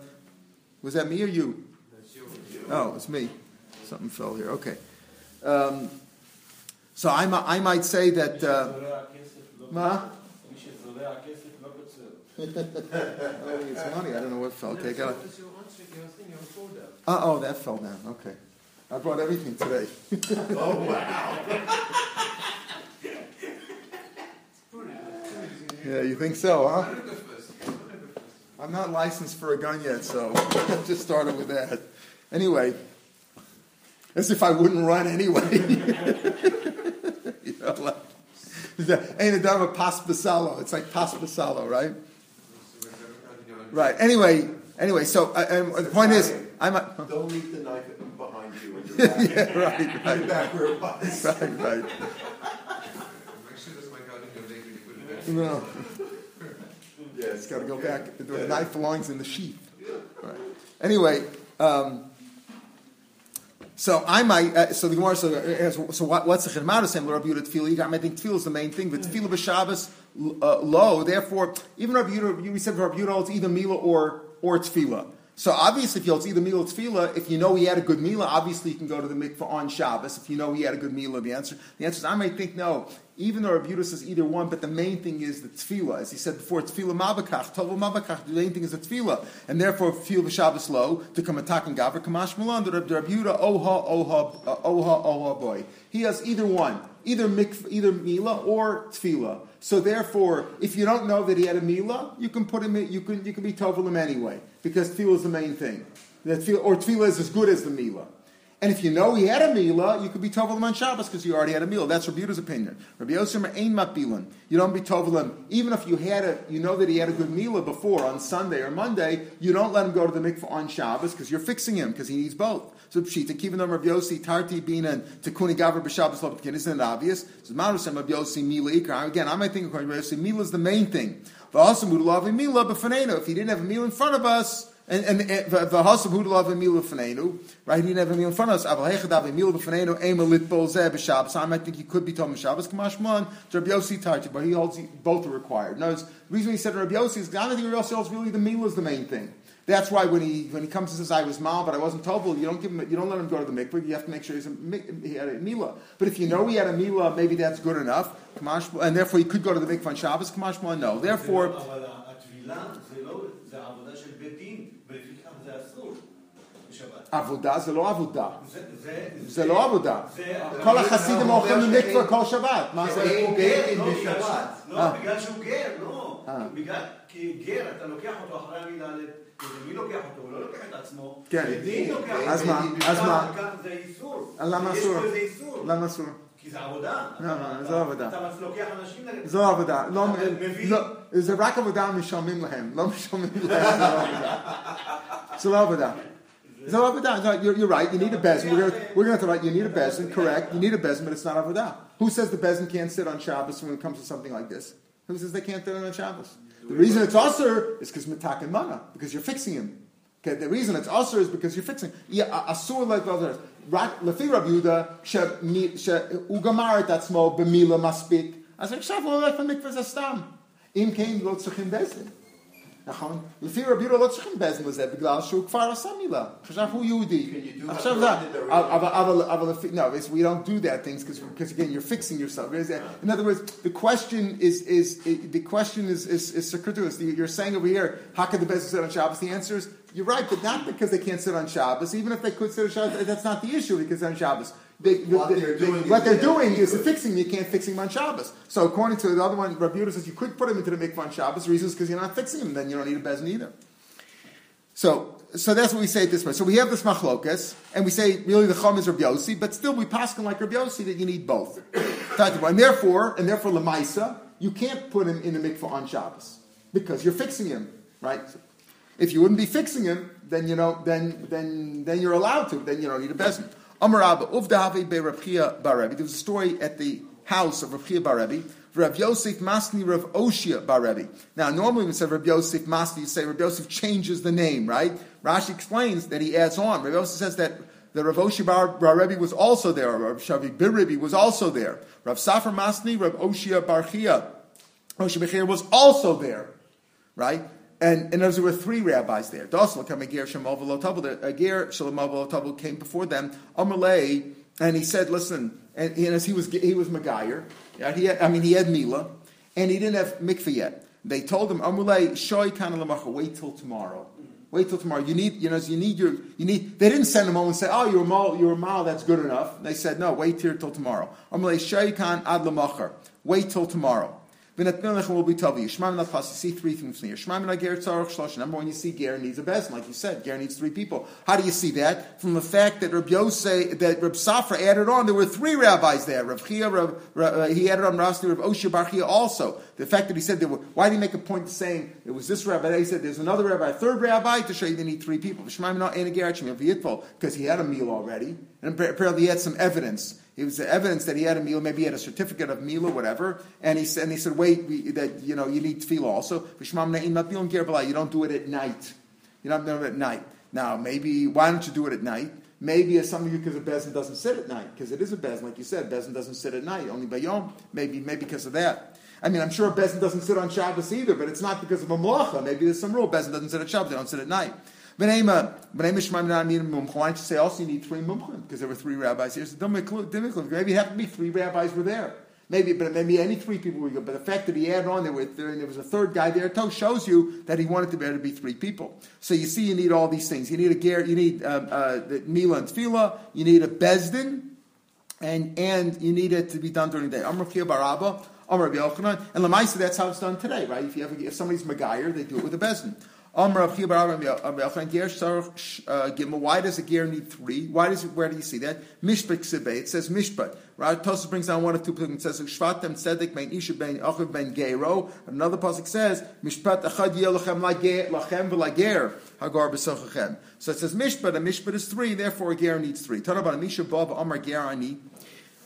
was that me or you? Oh, it's me something fell here. Okay. Um, so I, I might say that. Uh,
Ma? I don't
think it's money. I don't know what fell.
Take out.
Uh oh, that fell down. Okay. I brought everything today.
oh, wow.
yeah, you think so, huh? I'm not licensed for a gun yet, so I just started with that. Anyway as if I wouldn't run anyway. you know, like, ain't a done a pas basalo. It's like pas basalo, right? Right. Anyway, Anyway, so uh, and the point is, I'm a,
Don't leave the knife behind you in your back.
yeah, right, right,
back where it was.
right, right.
Make sure that's my garden your leg when you put it back.
No,
Yes.
it's got to go back. The knife belongs in the sheath. Right. Anyway, um, so I might. Uh, so the Gemara. So, uh, so what, what's the chidmah saying? Rabbi Yehuda tevilah. I think tevilah is the main thing. But tevilah b'Shabbos uh, low. Therefore, even Rabbi Yehuda, we said Rabbi Yehuda, it's either mila or or tevilah. So obviously, if you it's either mila tevilah, if you know he had a good mila, obviously you can go to the mikvah on Shabbos. If you know he had a good mila, the answer the answer is I might think no. Even though Rabbi says either one, but the main thing is the tevilah. As he said before, tevilah mabakach, tova mabakach. The main thing is the tevilah, and therefore tevilah v'Shabbos low to come attack and gaver kamash malan. The Rabbi oha oha oha oha boy. He has either one, either mikvah, either mila or tevilah. So therefore, if you don't know that he had a mila, you can put him. In, you can you can be tovel him anyway because tevilah is the main thing. That tevilah, or tevilah is as good as the mila. And if you know he had a mila, you could be tovel him on Shabbos because you already had a mila. That's Rabbi Yudah's opinion. Rabbi Yosef ain't matbilan. You don't be tovel him even if you had a. You know that he had a good mila before on Sunday or Monday. You don't let him go to the mikvah on Shabbos because you're fixing him because he needs both. So pshita, them Rabbi Yossi, Tarti Bina, and Gavra B'Shabbos Lobetkin, isn't it obvious? So Marusem Rabbi Yossi Mila Ikar. Again, I might think of Rabbi Yossi, Mila is the main thing. V'asam Udalav Mila B'Faneno. If he didn't have a mila in front of us, and and v'hasam Udalav Mila B'Fanenu, right? He didn't in front of us. Aval Hechadav Mila B'Fanenu, Ema Litbol Zeh B'Shabbos. I think he could be told Shabbos Kamashman. Rabbi Yossi Tarti, but he holds both are required. No, the reason he said Rabbi Yossi is I don't think Rabbi Yossi holds really the Mila is the main thing. That's why when he when he comes and says I was mal but I wasn't tovel, you don't give him you don't let him go to the mikvah. You have to make sure he's a, he had a mila. But if you know he had a mila, maybe that's good enough. And therefore he could go to the mikvah on Shabbos. Kamashma, no. Therefore,
uh, עבודה זה
לא עבודה.
זה-
לא עבודה. כל החסידים אוכלים במקווה כל שבת. מה זה?
הוא גר, לא, בגלל
בשבת.
שהוא- לא,
אה.
בגלל שהוא גר, לא.
אה.
בגלל, כי גר, אתה לוקח אותו אחרי המילה, מי לוקח אותו? הוא לא לוקח את עצמו.
כן. אז מה? אז מה?
זה איסור.
למה אסור? למה אסור?
כי זה עבודה.
לא, לא, לא עבודה.
אתה לוקח אנשים...
לא עבודה. לא? לא, זה רק עבודה משלמים להם. לא משלמים להם, זה לא עבודה. It's not avodah. It's you're, you're, right. You need a bezin. We're gonna, we're going to talk about you need a bezin. Correct. You need a bezin, but it's not avodah. Who says the bezin can't sit on Shabbos when it comes to something like this? Who says they can't sit on Shabbos? The reason it's usher is because mitak and mana, because you're fixing him. Okay, the reason it's usher is because you're fixing. Yeah, asur like others. Lefi Rabbi Yehuda she ugamar atzmo b'mila maspik. As a shavu olef mikvah zastam. Im kein lo tzachim bezin. נכון? לפי רבי יהודה לא צריכים בזן לזה, בגלל שהוא כבר עשה מילה. עכשיו הוא יהודי.
Can you do
עכשיו
that?
זה, אבל, אבל, אבל, לפי- no, it's, we don't do that things because, because again, you're fixing yourself. In other words, the question is, is, the question is, is, is circuitous. You're saying over here, how could the Bezin sit on Shabbos? The answer is, you're right, but not because they can't sit on Shabbos. Even if they could sit on Shabbos, that's not the issue because on Shabbos. They,
What
they-
they're
they-
doing
what
is
they're
they-
doing is the fixing. You can't fix him on Shabbos. So according to the other one, Rabbi Yehuda says you could put him into the mikvah on Shabbos. The reason is because you're not fixing him. Then you don't need a bezin either. So, so that's what we say at this point. So we have this machlokas, and we say really the chum is Rabbi Yossi, but still we pass him like Rabbi Yossi that you need both. and therefore, and therefore lemaisa, you can't put him in the mikvah on Shabbos because you're fixing him, right? If you wouldn't be fixing him, then you know, then then then you're allowed to. Then you don't need a bezin. Amar. There was a story at the house of Rav Chia Barebi. Rav Yosef Masni Rav Oshia Barebi. Now, normally when we say Rav Yosef Masni, you say Rav Yosef changes the name, right? Rashi explains that he adds on. Rav Yosef says that the Rav Oshia Bar Barebi was also there. Rav Shavi Biribi was also there. Rav Safar Masni Rav Oshia Barchia. Oshia Bechir was also there, right? And, and there were three rabbis there. Dosel came Agir Shemov Tabel. The uh, Agir Shemov Tabel came before them. Amalei, and he said, "Listen." And, and as he was he was Megayer, yeah, he had, I mean he had Mila, and he didn't have mikveh yet. They told him, "Amalei shoy kana lamacha. Wait till tomorrow. Wait till tomorrow. You need you know you need your you need." They didn't send him home and say, "Oh, you're a mal, you're a mal. That's good enough." They said, "No, wait here till tomorrow." Amalei shoy kan ad lamachar. Wait till tomorrow. Will be tavi. You see three things here. Ger. Number one, you see ger needs a bezin, like you said. Ger needs three people. How do you see that? From the fact that Reb Yosef, that Reb Safra added on, there were three rabbis there. Reb Chia, uh, he added on Rasti, Reb Osher Bar Chia also. The fact that he said there were, why did he make a point saying it was this rabbi? He said there's another rabbi, a third rabbi, to show you they need three people. Shema min because he had a mila already, and apparently he had some evidence it was evidence that he had a mila, maybe he had a certificate of mila or whatever, and he said, and he said, wait, we, that you know you need tevilah also. You don't do it at night. You don't do it at night. Now, maybe why don't you do it at night? Maybe it's something because a bezin doesn't sit at night, because it is a bezin, like you said, bezin doesn't sit at night, only by yom. Maybe, maybe because of that. I mean, I'm sure bezin doesn't sit on Shabbos either, but it's not because of a malacha. Maybe there's some rule bezin doesn't sit at Shabbos; they don't sit at night. Why don't you say also you need three mumchim? Because there were three rabbis here. So maybe it have to be three rabbis were there. Maybe, but maybe any three people were good. But the fact that he added on there, with, there, there was a third guy there, it shows you that he wanted able to be three people. So you see, you need all these things. You need a ger, you need uh, uh, the mila and. You need a bezdin, and and you need it to be done during the day. Amr Baraba, Amr Yochanan, and Lamaisa. That's how it's done today, right? If you have, if somebody's Megayer, they do it with a bezdin. Uh, Gimel. Why does a ger need three? Why does where do you see that? Mishpat Ksibe. It says Mishpat. Right? Tosus brings down one or two places. It says Shvatem Tzedek Ben Isha Ben Achiv Ben Gero. Another pasuk says Mishpat Achad Yelachem Lachem V'Lager Hagar B'Sochachem. So it says Mishpat. A Mishpat is three. Therefore, a ger needs three. A Misha Amar Ger Ani.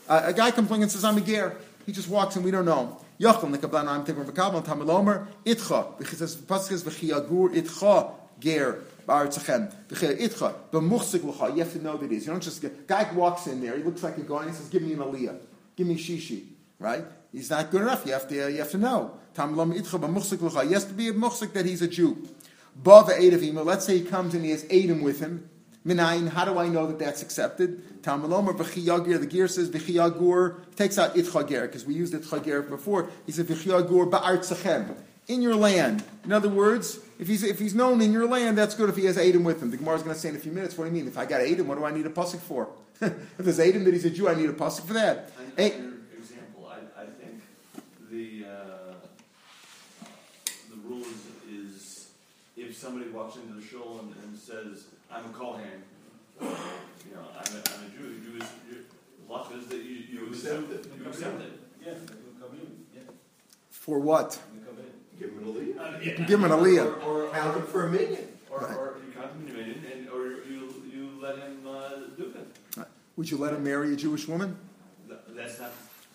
A guy comes along and says, "I'm a ger." He just walks in. We don't know. Yochel nekablan I'm taking from Kabbalah Tamilomer itcha because it pasuk v'chiyagur itcha ger ba'artzachem v'chiyag itcha b'muchzik l'cha. You have to know that it is. You don't just get guy walks in there. He looks like a guy and he says, "Give me an aliyah, give me shishi." Right? He's not good enough. You have to you have to know. Tamilomer itcha b'muchzik l'cha. He has to be a muchzik that he's a Jew. Ba v'edavim. Let's say he comes and he has Adam with him. Minayin, how do I know that that's accepted? Talmulomer v'chiyagir, the gear says v'chiyagur, takes out itchager, because we used itchager before. He said v'chiyagur ba'artzachem, in your land. In other words, if he's, if he's known in your land, that's good if he has Adam with him. The Gemara is going to say in a few minutes, what do you mean? If I got Adam, what do I need a pasuk for? if there's Adam that he's a Jew, I need a pasuk for that.
Hey, example, I, I think the, uh, the rule is, is if somebody walks into the shul and, and says, I'm a Kohen. You know, I'm a, I'm a Jew. You, you, luck is that you, you accept it. You accept it.
Yeah,
For what?
Give him an aliyah.
Uh, yeah.
Give him an aliyah.
Or, or count him for a million.
Or,
Right.
or you count him in a million, and, or you, you let him uh, do it.
Would you let him marry a Jewish woman?
That's not.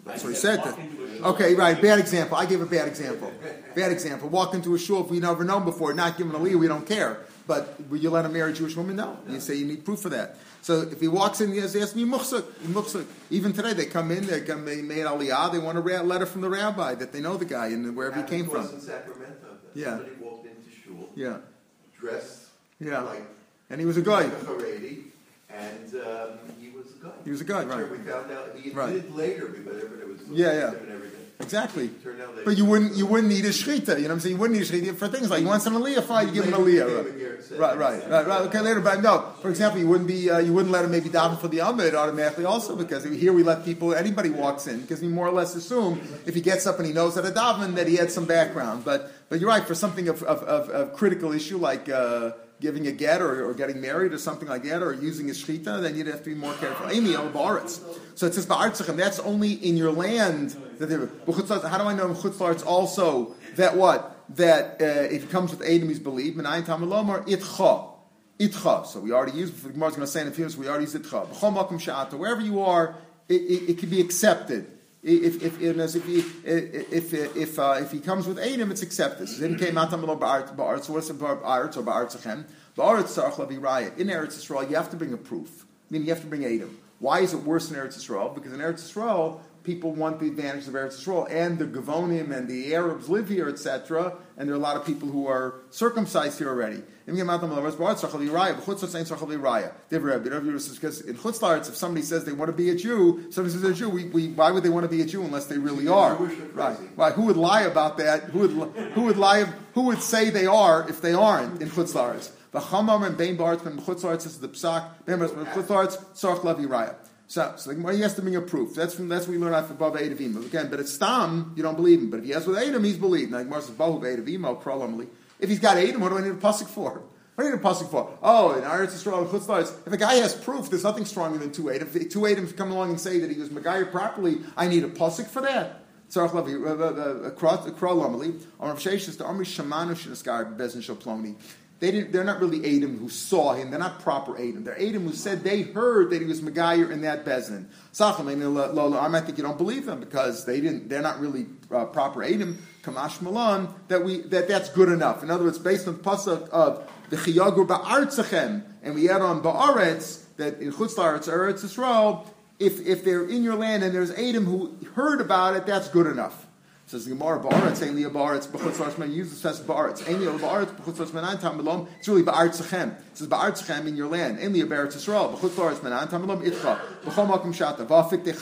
That's
I
what he said. that-
into a shul.
Okay, right. Bad example. I gave a bad example. Bad example. Walk into a shul if we've never known before, not given a aliyah, we don't care. But will you let him marry a Jewish woman? No. You say you need proof for that. So if he walks in, he has, he has to be muhsuk. muhsuk. Even today, they come in, they come, they made aliyah, they want a ra- letter from the rabbi that they know the guy and wherever he came from.
in Sacramento.
Yeah.
Somebody walked into shul,
Yeah,
dressed
yeah.
like
And he was a guy.
like a Haredi, and um, he was a guy.
He was a guy, right.
We found out he
Right.
admitted later, but it was
Yeah, yeah. Exactly.
That
But you wouldn't you wouldn't need a shechita. You know what I'm saying? You wouldn't need a shechita for things like you want some aliyah, fine, you give him an aliyah.
became a ger-
Right, right, right, right. Okay, later, but no. For example, you wouldn't be uh, you wouldn't let him maybe daven for the Amid automatically also because here we let people anybody walks in because we more or less assume if he gets up and he knows at a daven that he had some background. But but you're right for something of of, of, of critical issue like. Uh, Giving a get or, or getting married or something like that, or using a shechita, then you'd have to be more careful. Amy al ba'aretz. So it says ba'artzichem. That's only in your land. That how do I know in chutzlarts also that what that uh, if it comes with Adam, he's believed. Menayin tamalomar itcha. Itcha. So we already used, the going to say in a few minutes, we already used itcha. Wherever you are, it, it, it can be accepted. If if if he, if if, uh, if he comes with Adam, it's accepted. Then came out ba'aretz. So what's the ba'aretz or ba'aretzechem? Ba'aretz tzarach lavi raya. In Eretz Yisrael, you have to bring a proof. I mean, you have to bring Adam. Why is it worse in Eretz Yisrael? Because in Eretz Yisrael, people want the advantage of Eretz Yisrael, and the Gavonim and the Arabs live here, etc. And there are a lot of people who are circumcised here already. Because in Chutzlaritz, if somebody says they want to be a Jew, somebody says they're a Jew, we, we, why would they want to be a Jew unless they really are? Right. Right. Who would lie about that? Who would, who would lie? Who would say they are if they aren't in Chutzlaritz? The Chamam and Bein Baritz and Chutzlaritz is the Psak. Bein Baritz and Chutzlaritz Tzarch Levi Raya. So, so the Gemara, he has to bring a proof. That's from that's what we learn out above eight of. Again, but it's Stam, you don't believe him. But if he has with Adam, he's believed. Now the Gemara says, Bahu eight of. If he's got Adam, what do I need a pasuk for? What do I need a pasuk for? Oh, in Eretz Yisrael and Chutz if a guy has proof, there's nothing stronger than two Adam. If two Adam come along and say that he was Megayah properly, I need a pasuk for that. Tzarech Levi, uh, uh, uh, Kral Lamali, Amrav Sheshes, the Amri Shamanu Shinaskar Bezin Shalploni. They didn't, they're not really Adam who saw him. They're not proper Adam. They're Adam who said they heard that he was Megayer in that. Sachem, I might think you don't believe them because they didn't. They're not really uh, proper Adam. Kamash Malan that we that that's good enough. In other words, based on the pasuk of the Chiyagur Ba'artzachem, and we add on Ba'aretz that in Chutz La'aretz Eretz Yisrael, if if they're in your land and there's Adam who heard about it, that's good enough. Says the Gemara Ba'aretz, Ein Liya Ba'aretz, B'chutz La'aretz, use the says Ba'aretz, Ein Liya Ba'aretz, B'chutz La'aretz, Menan Tam Melom, it's really Ba'artzachem. It says Ba'artzachem in your land, Ein Liya Ba'aretz Yisrael, B'chutz La'aretz, Menan Tam Melom, Itcha, B'chom Akum Shata, Va'afikte,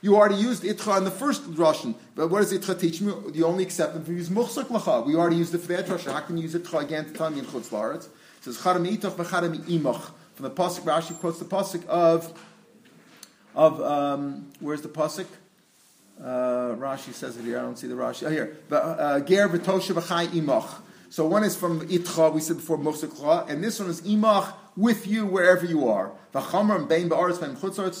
you already used Itcha in the first Russian, but what does Itcha teach me? You only accept them if you use Muchsak Lacha. We already used it for that Russian. How can you use Itcha again to tell me in Chutz La'aretz? It says Charam Itach V'charam Imach. From the Pasuk, Rashi quotes the Pasuk of, of um, where's the Pasuk? Uh, Rashi says it here. I don't see the Rashi. Oh, here. uh, Ger v'tosha v'chai imach. So one is from Itcha, we said before Mosakla, and this one is Imach with you wherever you are. And bein ba'aretz bein chutzaretz.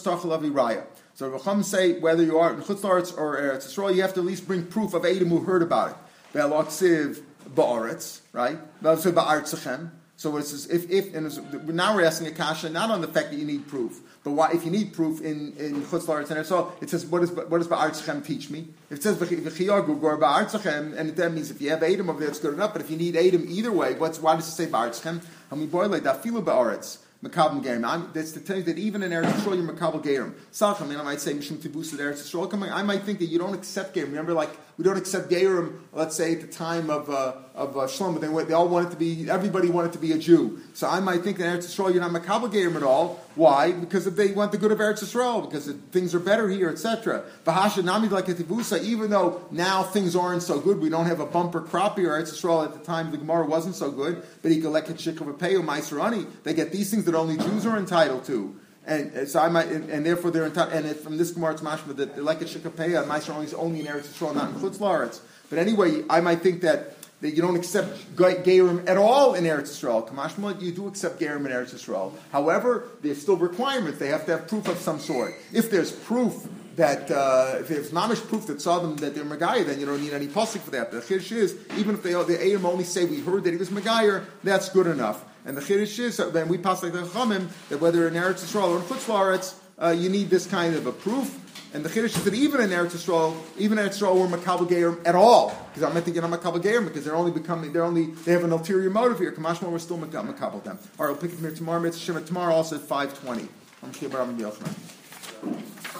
So say whether you are in chutzaretz or Eretz Yisrael, you have to at least bring proof of Adam who heard about it. Ve'aloksiv ba'aretz, right? Ve'aloksiv ba'aretzechem. So it's if if and now we're asking a kasha not on the fact that you need proof, but why if you need proof in in chutz and so it says what does what does ba'artzachem teach me? If it says v'chiyagu gor ba'artzachem, and that means if you have Adam over there, it's good enough. But if you need Adam either way, what's why does it say? And boil like dafilu ba'aretz. Makabel Gerim. That's to tell you that even in Eretz Yisrael, you're Makabel Gerim. Sach, I mean, I might say Mishum Tibus at Eretz Yisrael. I might think that you don't accept Gerim. Remember, like we don't accept Gerim. Let's say at the time of uh, of uh, Shlomo, they, they all wanted to be. Everybody wanted to be a Jew. So I might think that Eretz Yisrael, you're not Makabel Gerim at all. Why? Because if they want the good of Eretz Yisrael, because things are better here, etc. Bahasha Nami like a even though now things aren't so good, we don't have a bumper crop here. Eretz Yisrael at the time the Gemara wasn't so good, but a Shikavapeyo Maiserani. They get these things that only Jews are entitled to. And so I might, and, and therefore they're entitled. And it, from this Gemara, it's mashma that like a shikapeya, Meiser is only in Eretz Yisrael, not in Chutz Laaretz. But anyway, I might think that that you don't accept Gerim at all in Eretz Yisrael. Kamashma, you do accept Gerim in Eretz Yisrael. However, there's still requirements. They have to have proof of some sort. If there's proof that uh, if there's mamish proof that saw them that they're Megayah, then you don't need any pasuk for that. But the chiddush is even if they the Ayim only say we heard that he was Megayah, that's good enough. And the chiddush is then we pass like the Chamim that whether in Eretz Yisrael or in Chutz Laaretz, uh, you need this kind of a proof. And the chiddush is that even in Eretz Yisrael, even in Eretz Yisrael, we're makabel gerim at all. Because I'm not thinking I'm makabel because they're only becoming, they're only, they have an ulterior motive here. Kamashma, we're still makabel them. All right, we'll pick it here tomorrow. Mitzvah tomorrow also at 520. I'm Shibram Yochanan.